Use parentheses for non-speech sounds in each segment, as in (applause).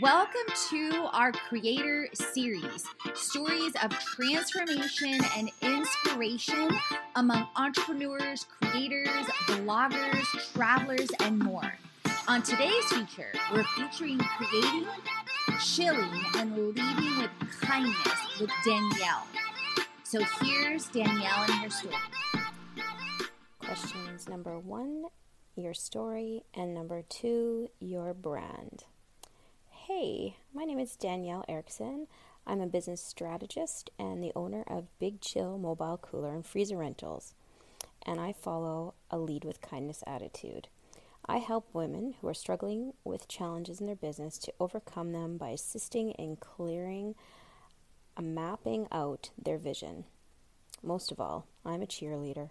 Welcome to our creator series stories of transformation and inspiration among entrepreneurs, creators, bloggers, travelers, and more. On today's feature, we're featuring creating, chilling, and leading with kindness with Danielle. So here's Danielle and her story. Questions number one your story, and number two, your brand. Hey, my name is Danielle Erickson. I'm a business strategist and the owner of Big Chill Mobile Cooler and Freezer Rentals, and I follow a lead with kindness attitude. I help women who are struggling with challenges in their business to overcome them by assisting in clearing, uh, mapping out their vision. Most of all, I'm a cheerleader.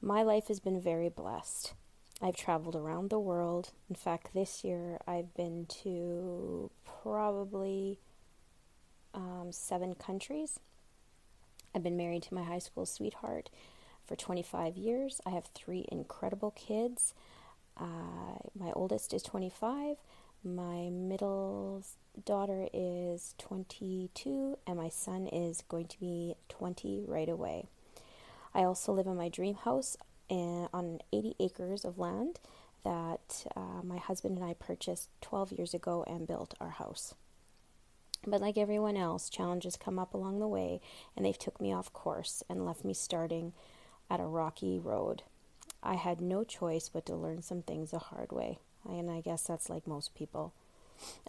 My life has been very blessed. I've traveled around the world. In fact, this year I've been to probably um, seven countries. I've been married to my high school sweetheart for 25 years. I have three incredible kids. Uh, my oldest is 25, my middle daughter is 22, and my son is going to be 20 right away. I also live in my dream house on 80 acres of land that uh, my husband and I purchased 12 years ago and built our house. But like everyone else, challenges come up along the way and they've took me off course and left me starting at a rocky road. I had no choice but to learn some things the hard way, and I guess that's like most people.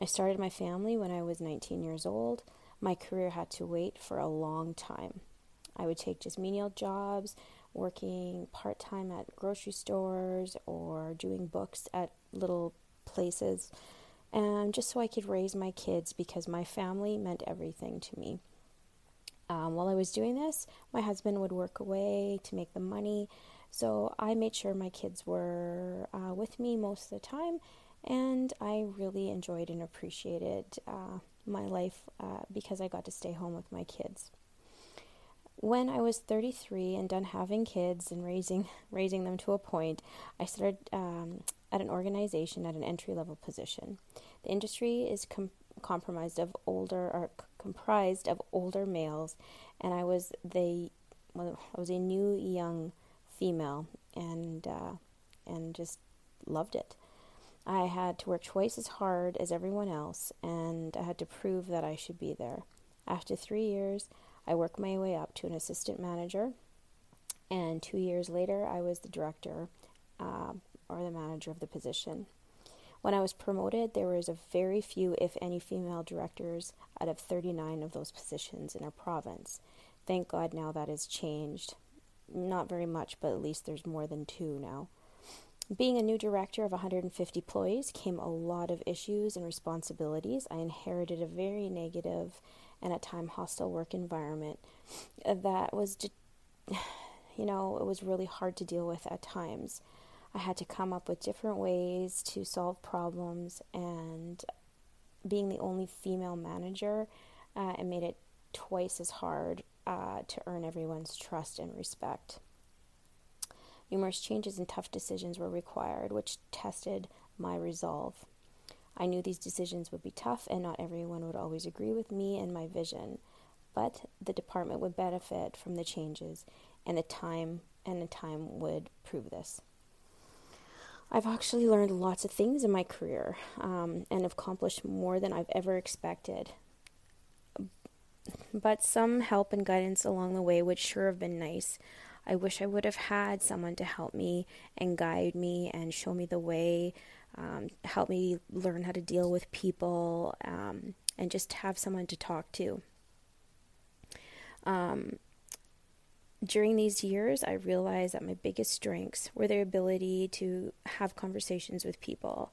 I started my family when I was 19 years old. My career had to wait for a long time. I would take just menial jobs, working part time at grocery stores or doing books at little places, and just so I could raise my kids because my family meant everything to me. Um, while I was doing this, my husband would work away to make the money, so I made sure my kids were uh, with me most of the time, and I really enjoyed and appreciated uh, my life uh, because I got to stay home with my kids when I was 33 and done having kids and raising (laughs) raising them to a point, I started um, at an organization at an entry level position. The industry is com- compromised of older or c- comprised of older males, and I was the well, I was a new young female and uh, and just loved it. I had to work twice as hard as everyone else, and I had to prove that I should be there. After three years, I worked my way up to an assistant manager, and two years later, I was the director uh, or the manager of the position. When I was promoted, there was a very few, if any, female directors out of 39 of those positions in our province. Thank God now that has changed. Not very much, but at least there's more than two now. Being a new director of 150 employees came a lot of issues and responsibilities. I inherited a very negative and at time hostile work environment that was just, (sighs) you know it was really hard to deal with at times. I had to come up with different ways to solve problems and being the only female manager uh, it made it twice as hard uh, to earn everyone's trust and respect. Numerous changes and tough decisions were required which tested my resolve I knew these decisions would be tough and not everyone would always agree with me and my vision, but the department would benefit from the changes and the time and the time would prove this. I've actually learned lots of things in my career um, and accomplished more than I've ever expected. But some help and guidance along the way would sure have been nice. I wish I would have had someone to help me and guide me and show me the way um, help me learn how to deal with people, um, and just have someone to talk to. Um, during these years, I realized that my biggest strengths were the ability to have conversations with people.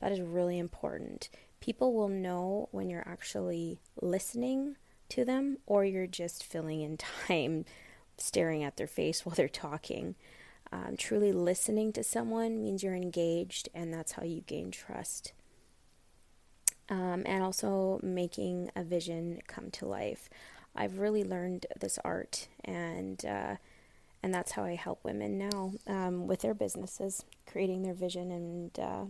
That is really important. People will know when you're actually listening to them or you're just filling in (laughs) time staring at their face while they're talking. Um, truly listening to someone means you're engaged, and that's how you gain trust. Um, and also making a vision come to life. I've really learned this art, and uh, and that's how I help women now um, with their businesses, creating their vision and uh,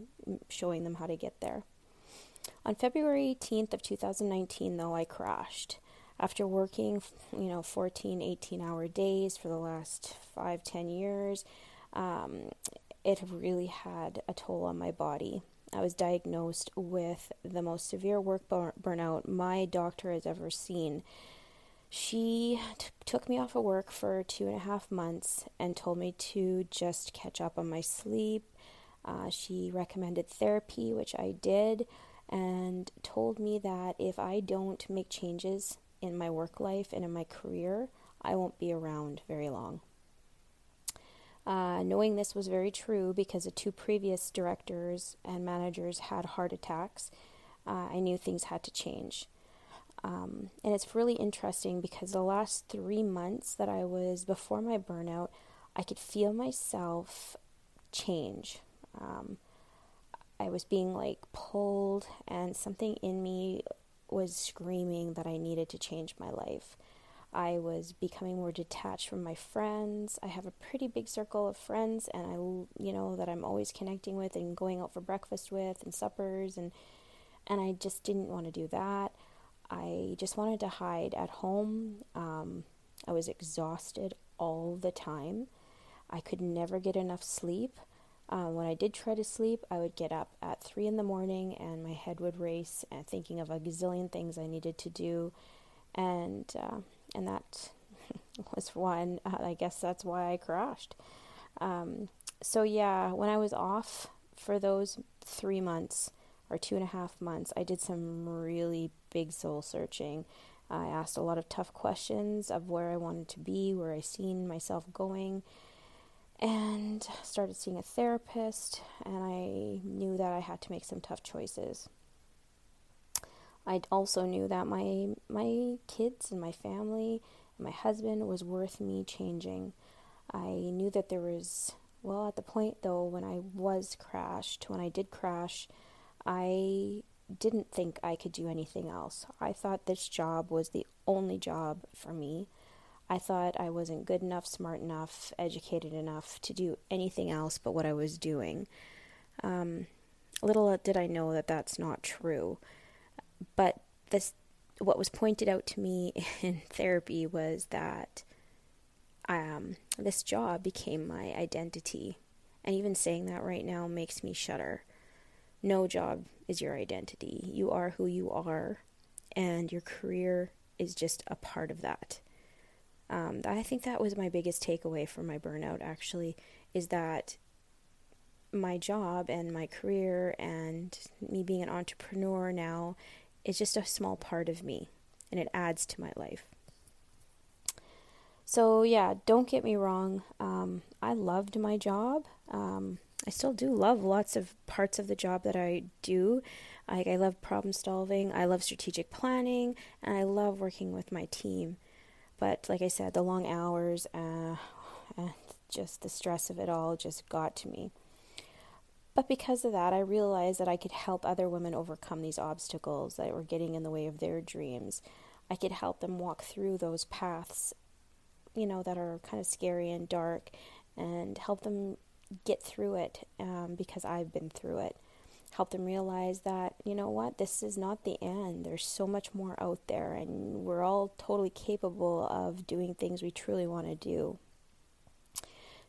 showing them how to get there. On February 18th of 2019, though, I crashed. After working, you know, 14, 18 hour days for the last five, 10 years, um, it really had a toll on my body. I was diagnosed with the most severe work burnout my doctor has ever seen. She t- took me off of work for two and a half months and told me to just catch up on my sleep. Uh, she recommended therapy, which I did, and told me that if I don't make changes in my work life and in my career, I won't be around very long. Uh, knowing this was very true because the two previous directors and managers had heart attacks, uh, I knew things had to change. Um, and it's really interesting because the last three months that I was before my burnout, I could feel myself change. Um, I was being like pulled, and something in me was screaming that I needed to change my life. I was becoming more detached from my friends. I have a pretty big circle of friends, and I, you know, that I'm always connecting with and going out for breakfast with and suppers, and and I just didn't want to do that. I just wanted to hide at home. Um, I was exhausted all the time. I could never get enough sleep. Uh, when I did try to sleep, I would get up at three in the morning and my head would race, and thinking of a gazillion things I needed to do, and uh, and that (laughs) was one. Uh, I guess that's why I crashed. Um, so yeah, when I was off for those three months or two and a half months, I did some really big soul searching. I asked a lot of tough questions of where I wanted to be, where I seen myself going, and started seeing a therapist. And I knew that I had to make some tough choices. I also knew that my my kids and my family and my husband was worth me changing. I knew that there was well at the point though when I was crashed, when I did crash, I didn't think I could do anything else. I thought this job was the only job for me. I thought I wasn't good enough, smart enough, educated enough to do anything else but what I was doing. Um, little did I know that that's not true. But this, what was pointed out to me (laughs) in therapy was that um, this job became my identity. And even saying that right now makes me shudder. No job is your identity. You are who you are, and your career is just a part of that. Um, I think that was my biggest takeaway from my burnout, actually, is that my job and my career and me being an entrepreneur now is just a small part of me and it adds to my life. So, yeah, don't get me wrong. Um, I loved my job. Um, I still do love lots of parts of the job that I do. I, I love problem solving, I love strategic planning, and I love working with my team. But, like I said, the long hours uh, and just the stress of it all just got to me. But because of that, I realized that I could help other women overcome these obstacles that were getting in the way of their dreams. I could help them walk through those paths, you know, that are kind of scary and dark, and help them get through it um, because I've been through it. Help them realize that, you know what, this is not the end. There's so much more out there, and we're all totally capable of doing things we truly want to do.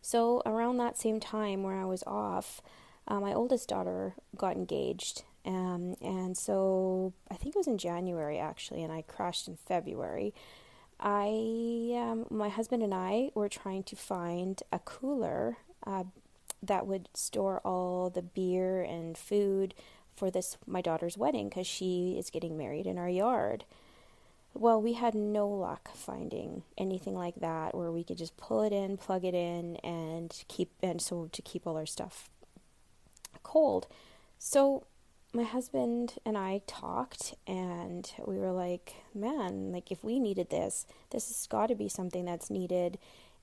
So, around that same time where I was off, uh, my oldest daughter got engaged. Um, and so I think it was in January actually, and I crashed in February. I, um, my husband and I were trying to find a cooler uh, that would store all the beer and food for this my daughter's wedding because she is getting married in our yard. Well, we had no luck finding anything like that where we could just pull it in, plug it in, and keep and so to keep all our stuff cold. So my husband and I talked and we were like, man, like if we needed this, this has got to be something that's needed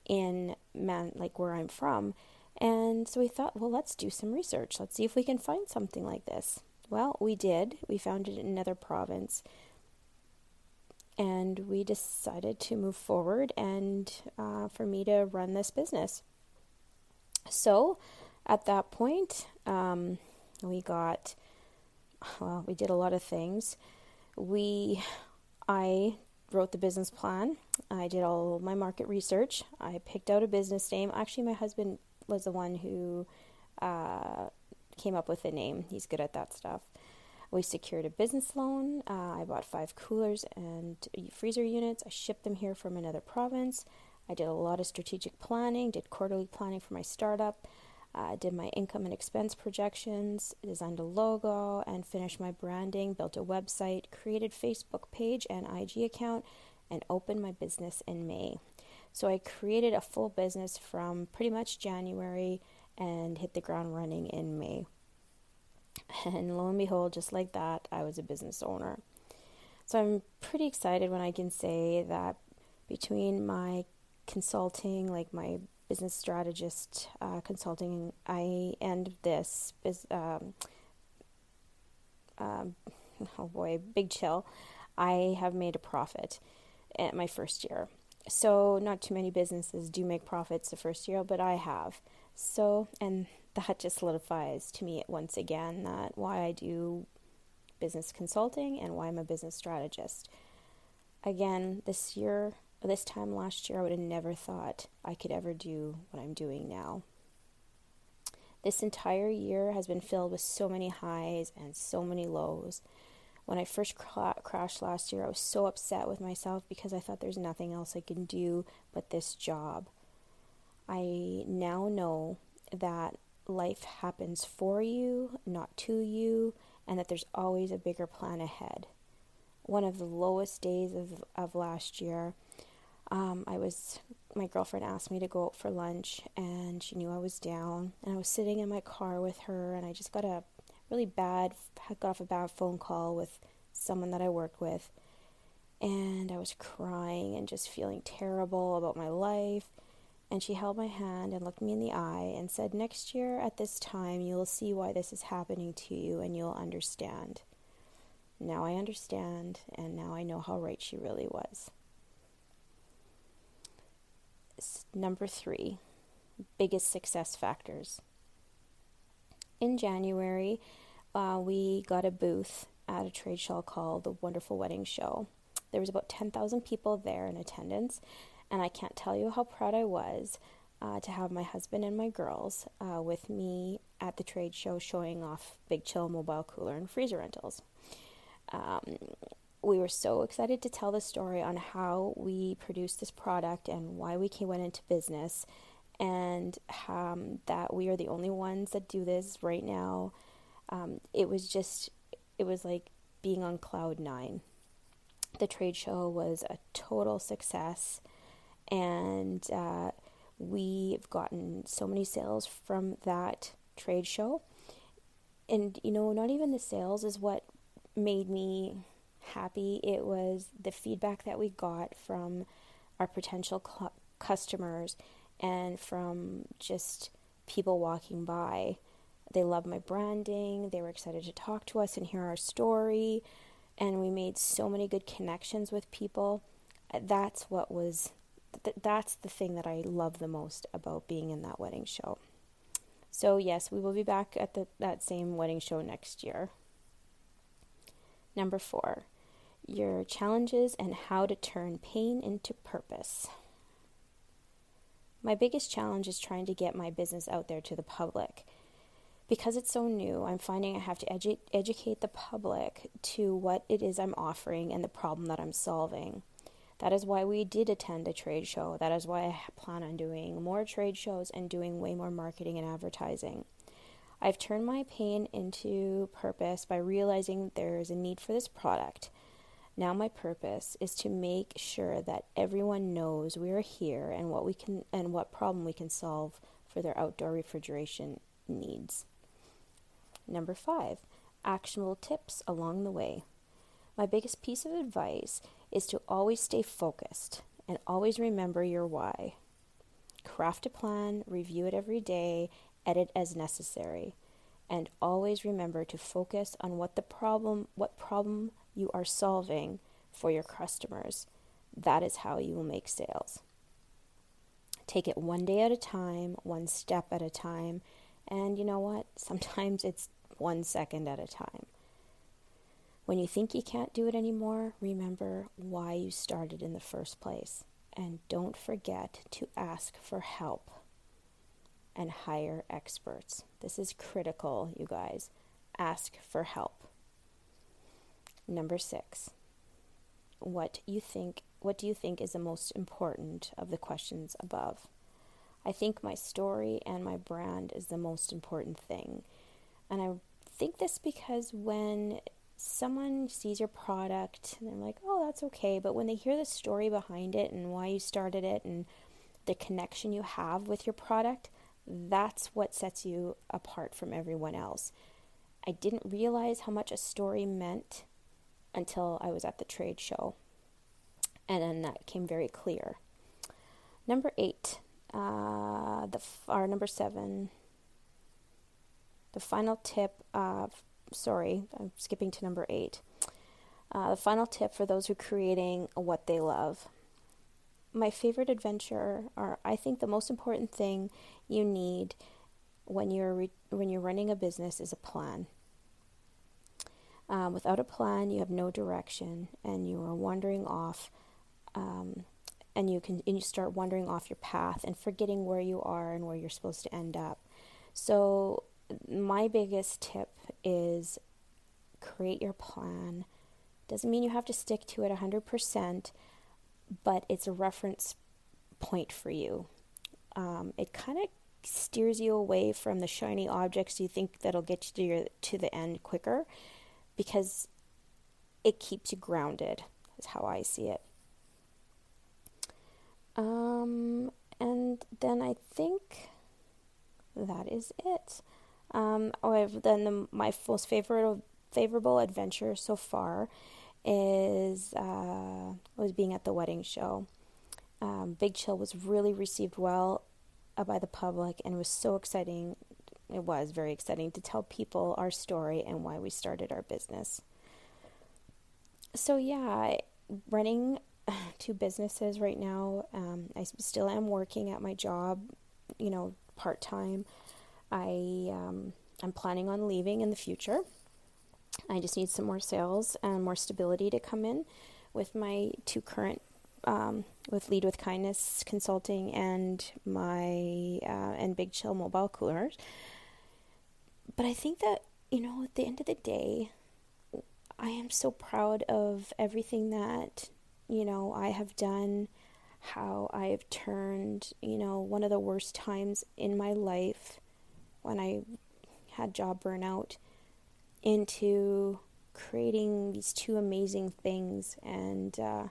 in man like where I'm from. And so we thought, well, let's do some research. Let's see if we can find something like this. Well, we did. We found it in another province. And we decided to move forward and uh, for me to run this business. So at that point, um, we got well, we did a lot of things. We, I wrote the business plan. I did all my market research. I picked out a business name. Actually, my husband was the one who uh, came up with the name. He's good at that stuff. We secured a business loan. Uh, I bought five coolers and freezer units. I shipped them here from another province. I did a lot of strategic planning, did quarterly planning for my startup, uh, did my income and expense projections, designed a logo, and finished my branding, built a website, created Facebook page and IG account, and opened my business in May. So I created a full business from pretty much January and hit the ground running in May. (laughs) And lo and behold, just like that, I was a business owner. So I'm pretty excited when I can say that between my consulting, like my business strategist uh, consulting, I and this is um, um, (laughs) oh boy, big chill. I have made a profit at my first year. So not too many businesses do make profits the first year, but I have. So and that just solidifies to me once again that why I do business consulting and why I'm a business strategist. Again, this year, this time last year, I would have never thought I could ever do what I'm doing now. This entire year has been filled with so many highs and so many lows. When I first crashed last year, I was so upset with myself because I thought there's nothing else I can do but this job. I now know that life happens for you, not to you, and that there's always a bigger plan ahead. One of the lowest days of, of last year, um, I was, my girlfriend asked me to go out for lunch, and she knew I was down, and I was sitting in my car with her, and I just got a really bad, got off a bad phone call with someone that I work with, and I was crying and just feeling terrible about my life and she held my hand and looked me in the eye and said, Next year at this time, you'll see why this is happening to you and you'll understand. Now I understand, and now I know how right she really was. Number three, biggest success factors. In January, uh, we got a booth at a trade show called the Wonderful Wedding Show. There was about 10,000 people there in attendance, and I can't tell you how proud I was uh, to have my husband and my girls uh, with me at the trade show showing off Big Chill mobile cooler and freezer rentals. Um, we were so excited to tell the story on how we produced this product and why we came, went into business, and um, that we are the only ones that do this right now. Um, it was just, it was like being on cloud nine. The trade show was a total success and uh, we've gotten so many sales from that trade show. And you know, not even the sales is what made me happy. It was the feedback that we got from our potential cl- customers and from just people walking by. They loved my branding. They were excited to talk to us and hear our story. And we made so many good connections with people. That's what was th- that's the thing that I love the most about being in that wedding show. So yes, we will be back at the, that same wedding show next year. Number four, your challenges and how to turn pain into purpose. My biggest challenge is trying to get my business out there to the public. Because it's so new, I'm finding I have to edu- educate the public to what it is I'm offering and the problem that I'm solving. That is why we did attend a trade show. That is why I plan on doing more trade shows and doing way more marketing and advertising. I've turned my pain into purpose by realizing there is a need for this product. Now my purpose is to make sure that everyone knows we are here and what we can and what problem we can solve for their outdoor refrigeration needs. Number 5, actionable tips along the way. My biggest piece of advice is to always stay focused and always remember your why. Craft a plan, review it every day, edit as necessary, and always remember to focus on what the problem what problem you are solving for your customers. That is how you will make sales. Take it one day at a time, one step at a time, and you know what? (laughs) Sometimes it's one second at a time. When you think you can't do it anymore, remember why you started in the first place. And don't forget to ask for help and hire experts. This is critical, you guys. Ask for help. Number 6. What you think what do you think is the most important of the questions above? I think my story and my brand is the most important thing. And I think this because when someone sees your product and they're like, oh, that's okay. But when they hear the story behind it and why you started it and the connection you have with your product, that's what sets you apart from everyone else. I didn't realize how much a story meant until I was at the trade show. And then that came very clear. Number eight, uh, the or number seven, the final tip. Of, sorry, I'm skipping to number eight. Uh, the final tip for those who are creating what they love. My favorite adventure, or I think the most important thing you need when you're re- when you're running a business, is a plan. Um, without a plan, you have no direction, and you are wandering off um, and you can and you start wandering off your path and forgetting where you are and where you're supposed to end up. So my biggest tip is create your plan. Doesn't mean you have to stick to it 100%, but it's a reference point for you. Um, it kind of steers you away from the shiny objects you think that'll get you to, your, to the end quicker because it keeps you grounded, is how I see it. Um, and then I think that is it. Um, oh, then the, my most favorite favorable adventure so far is uh, was being at the wedding show. Um, Big Chill was really received well uh, by the public, and was so exciting. It was very exciting to tell people our story and why we started our business. So yeah, running (laughs) two businesses right now. Um, I still am working at my job, you know, part time. I um, I'm planning on leaving in the future. I just need some more sales and more stability to come in with my two current um, with Lead with Kindness Consulting and my uh, and Big Chill Mobile Coolers. But I think that you know at the end of the day, I am so proud of everything that you know, I have done, how I have turned, you know, one of the worst times in my life when I had job burnout into creating these two amazing things. And uh,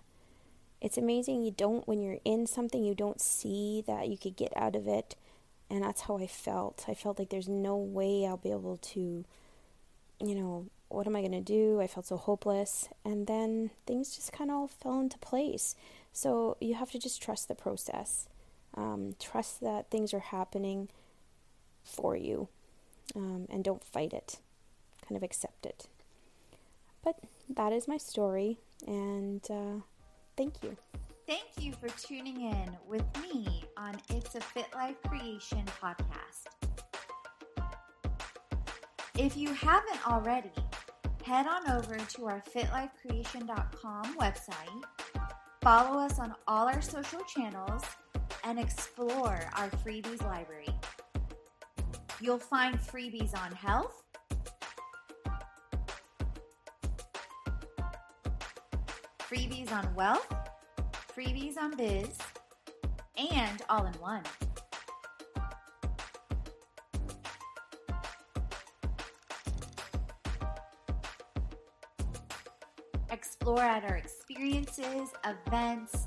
it's amazing you don't, when you're in something, you don't see that you could get out of it. And that's how I felt. I felt like there's no way I'll be able to, you know, what am I going to do? I felt so hopeless. And then things just kind of all fell into place. So you have to just trust the process. Um, trust that things are happening for you um, and don't fight it. Kind of accept it. But that is my story. And uh, thank you. Thank you for tuning in with me A Fit Life Creation podcast. If you haven't already, head on over to our fitlifecreation.com website, follow us on all our social channels, and explore our freebies library. You'll find freebies on health, freebies on wealth, freebies on biz, and all in one. explore at our experiences, events,